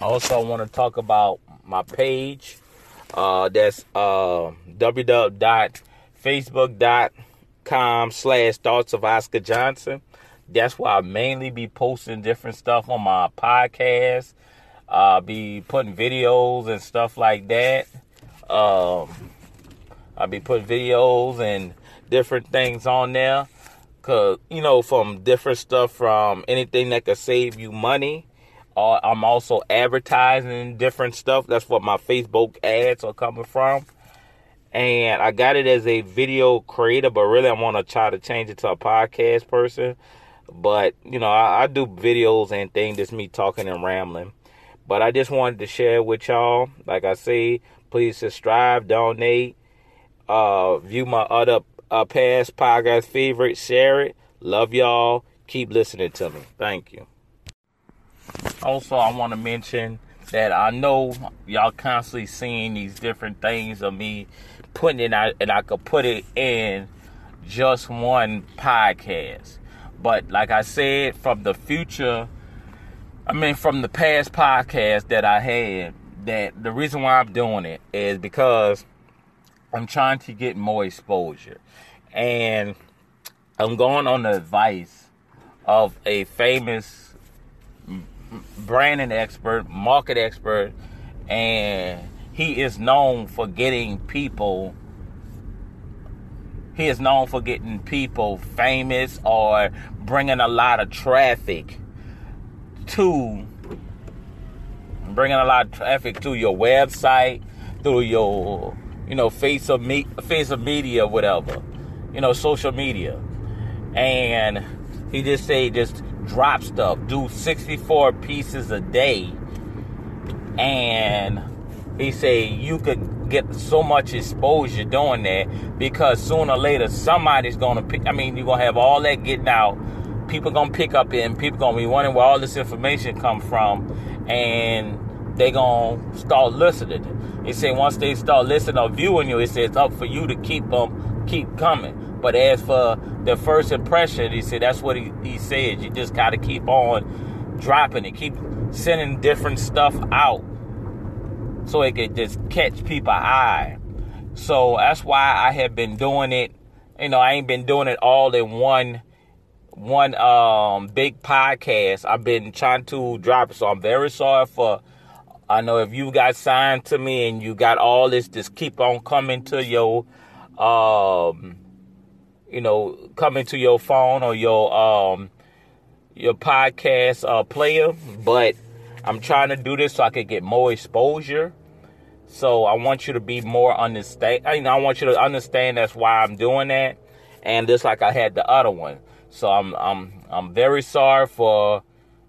Also, I want to talk about my page. Uh, that's uh, www.facebook.com slash thoughts of Oscar Johnson. That's where I mainly be posting different stuff on my podcast. Uh, be putting videos and stuff like that. Um, I'll be putting videos and different things on there. Cause you know, from different stuff, from anything that could save you money. I'm also advertising different stuff. That's what my Facebook ads are coming from. And I got it as a video creator, but really I want to try to change it to a podcast person. But you know, I, I do videos and things, just me talking and rambling. But I just wanted to share with y'all. Like I say, please subscribe, donate, uh, view my other uh, past podcast favorite, share it. Love y'all. Keep listening to me. Thank you. Also, I want to mention that I know y'all constantly seeing these different things of me putting it out, and I could put it in just one podcast. But like I said, from the future, I mean, from the past podcast that I had, that the reason why I'm doing it is because I'm trying to get more exposure. And I'm going on the advice of a famous branding expert, market expert, and he is known for getting people he is known for getting people famous or bringing a lot of traffic to bringing a lot of traffic to your website, through your you know, face of me, face of media, whatever, you know, social media, and he just say just drop stuff, do 64 pieces a day, and he say you could get so much exposure doing that because sooner or later somebody's gonna pick. I mean, you're gonna have all that getting out. People gonna pick up it, and people gonna be wondering where all this information come from, and they gonna start listening. He said once they start listening or viewing you, it says it's up for you to keep them keep coming. But as for the first impression, he said that's what he, he said. You just gotta keep on dropping it, keep sending different stuff out so it could just catch people eye. So that's why I have been doing it. You know, I ain't been doing it all in one one um big podcast. I've been trying to drop it. So I'm very sorry for I know if you got signed to me and you got all this, just keep on coming to your, um, you know, coming to your phone or your um, your podcast uh, player. But I'm trying to do this so I can get more exposure. So I want you to be more understand. You know, I want you to understand that's why I'm doing that. And just like I had the other one. So I'm I'm I'm very sorry for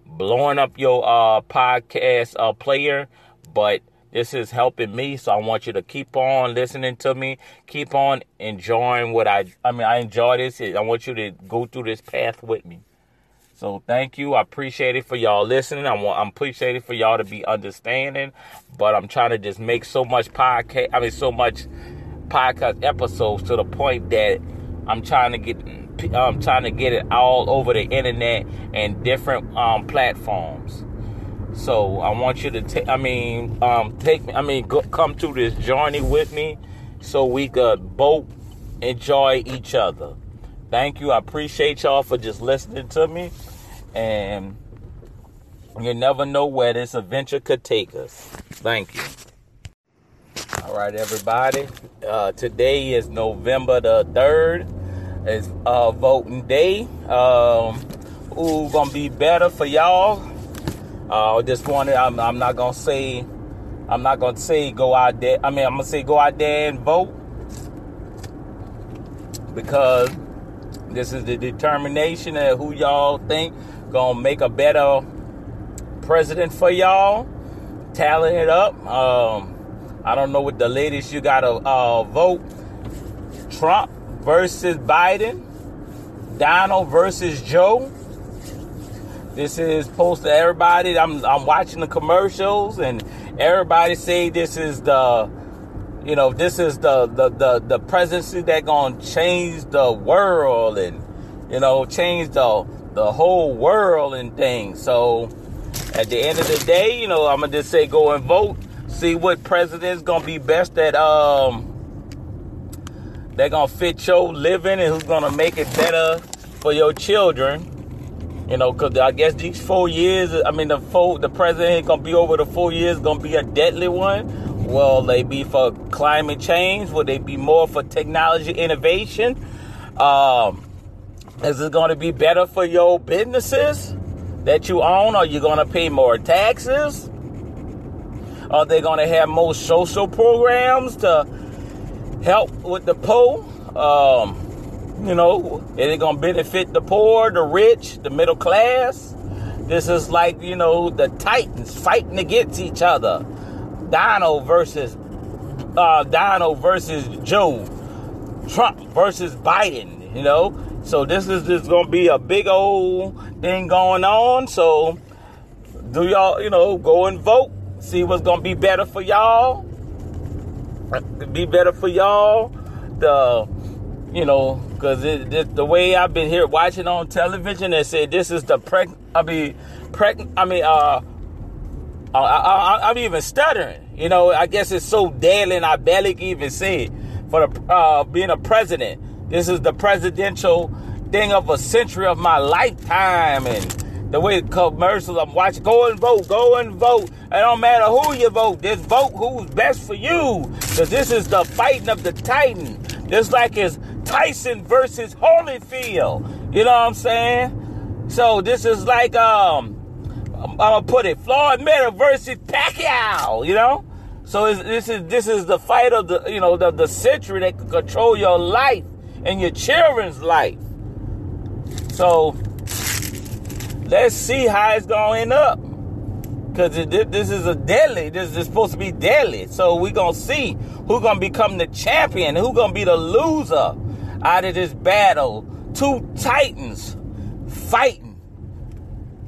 blowing up your uh, podcast uh, player, but this is helping me. So I want you to keep on listening to me, keep on enjoying what I. I mean, I enjoy this. I want you to go through this path with me. So thank you. I appreciate it for y'all listening. I want. I'm appreciated for y'all to be understanding. But I'm trying to just make so much podcast. I mean, so much podcast episodes to the point that I'm trying to get I'm trying to get it all over the internet and different um, platforms. So I want you to take. I mean, um, take. I mean, go, come through this journey with me, so we could both enjoy each other. Thank you. I appreciate y'all for just listening to me, and you never know where this adventure could take us. Thank you. All right, everybody. Uh, today is November the third. It's uh, voting day. Um, who gonna be better for y'all? Uh, wanted. I'm, I'm not gonna say. I'm not gonna say go out there. I mean, I'm gonna say go out there and vote because this is the determination of who y'all think gonna make a better president for y'all. Tallying it up. Um, I don't know what the latest you gotta uh, vote. Trump versus Biden, Donald versus Joe. This is posted to everybody. I'm I'm watching the commercials and everybody say this is the you know, this is the the the, the presidency that gonna change the world and you know, change the the whole world and things. So at the end of the day, you know, I'm gonna just say go and vote. See what president's gonna be best at um they're gonna fit your living and who's gonna make it better for your children. You know, cause I guess these four years, I mean the four the president gonna be over the four years gonna be a deadly one. Will they be for climate change? Will they be more for technology innovation? Um, is it gonna be better for your businesses that you own? Are you gonna pay more taxes? Are they gonna have more social programs to help with the poor. Um, you know, is it gonna benefit the poor, the rich, the middle class? This is like you know the titans fighting against each other. Dino versus uh, Dino versus Joe. Trump versus Biden. You know, so this is just gonna be a big old thing going on. So do y'all, you know, go and vote. See what's gonna be better for y'all be better for y'all. The you know, because the way I've been here watching on television, they said this is the preg. I mean, preg. I mean, uh, I, I, I'm even stuttering. You know, I guess it's so deadly, and I barely even say it. For the uh, being a president, this is the presidential thing of a century of my lifetime, and the way the commercials I'm watching. Go and vote. Go and vote. It don't matter who you vote. Just vote who's best for you. Because this is the fighting of the Titan. Just like it's Tyson versus Holyfield. You know what I'm saying? So this is like um I'm gonna put it Floyd Mayweather versus Pacquiao. You know. So this is this is the fight of the you know the, the century that can control your life and your children's life. So Let's see how it's gonna end up. Because this is a deadly. This is supposed to be deadly. So we're to see who's going to become the champion, who's going to be the loser out of this battle. Two titans fighting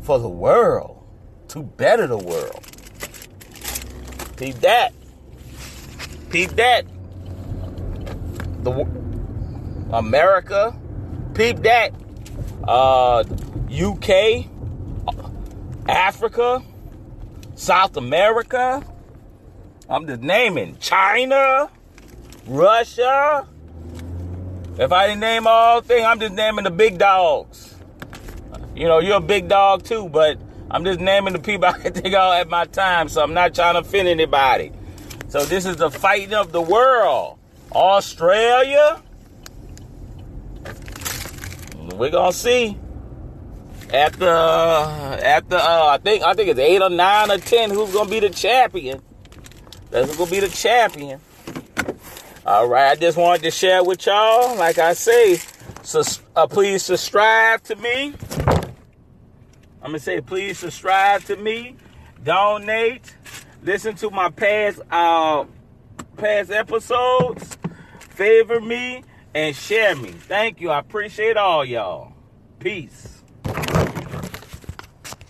for the world to better the world. Peep that. Peep that. The America. Peep that. Uh, UK, Africa, South America. I'm just naming China, Russia. If I didn't name all things, I'm just naming the big dogs. You know, you're a big dog too, but I'm just naming the people I can think of at my time, so I'm not trying to offend anybody. So this is the fighting of the world. Australia. We're gonna see at the at the uh, I think I think it's eight or nine or ten who's gonna be the champion. That's gonna be the champion. All right, I just wanted to share with y'all. Like I say, so, uh, please subscribe to me. I'm gonna say please subscribe to me, donate, listen to my past uh past episodes, favor me, and share me. Thank you. I appreciate all y'all. Peace.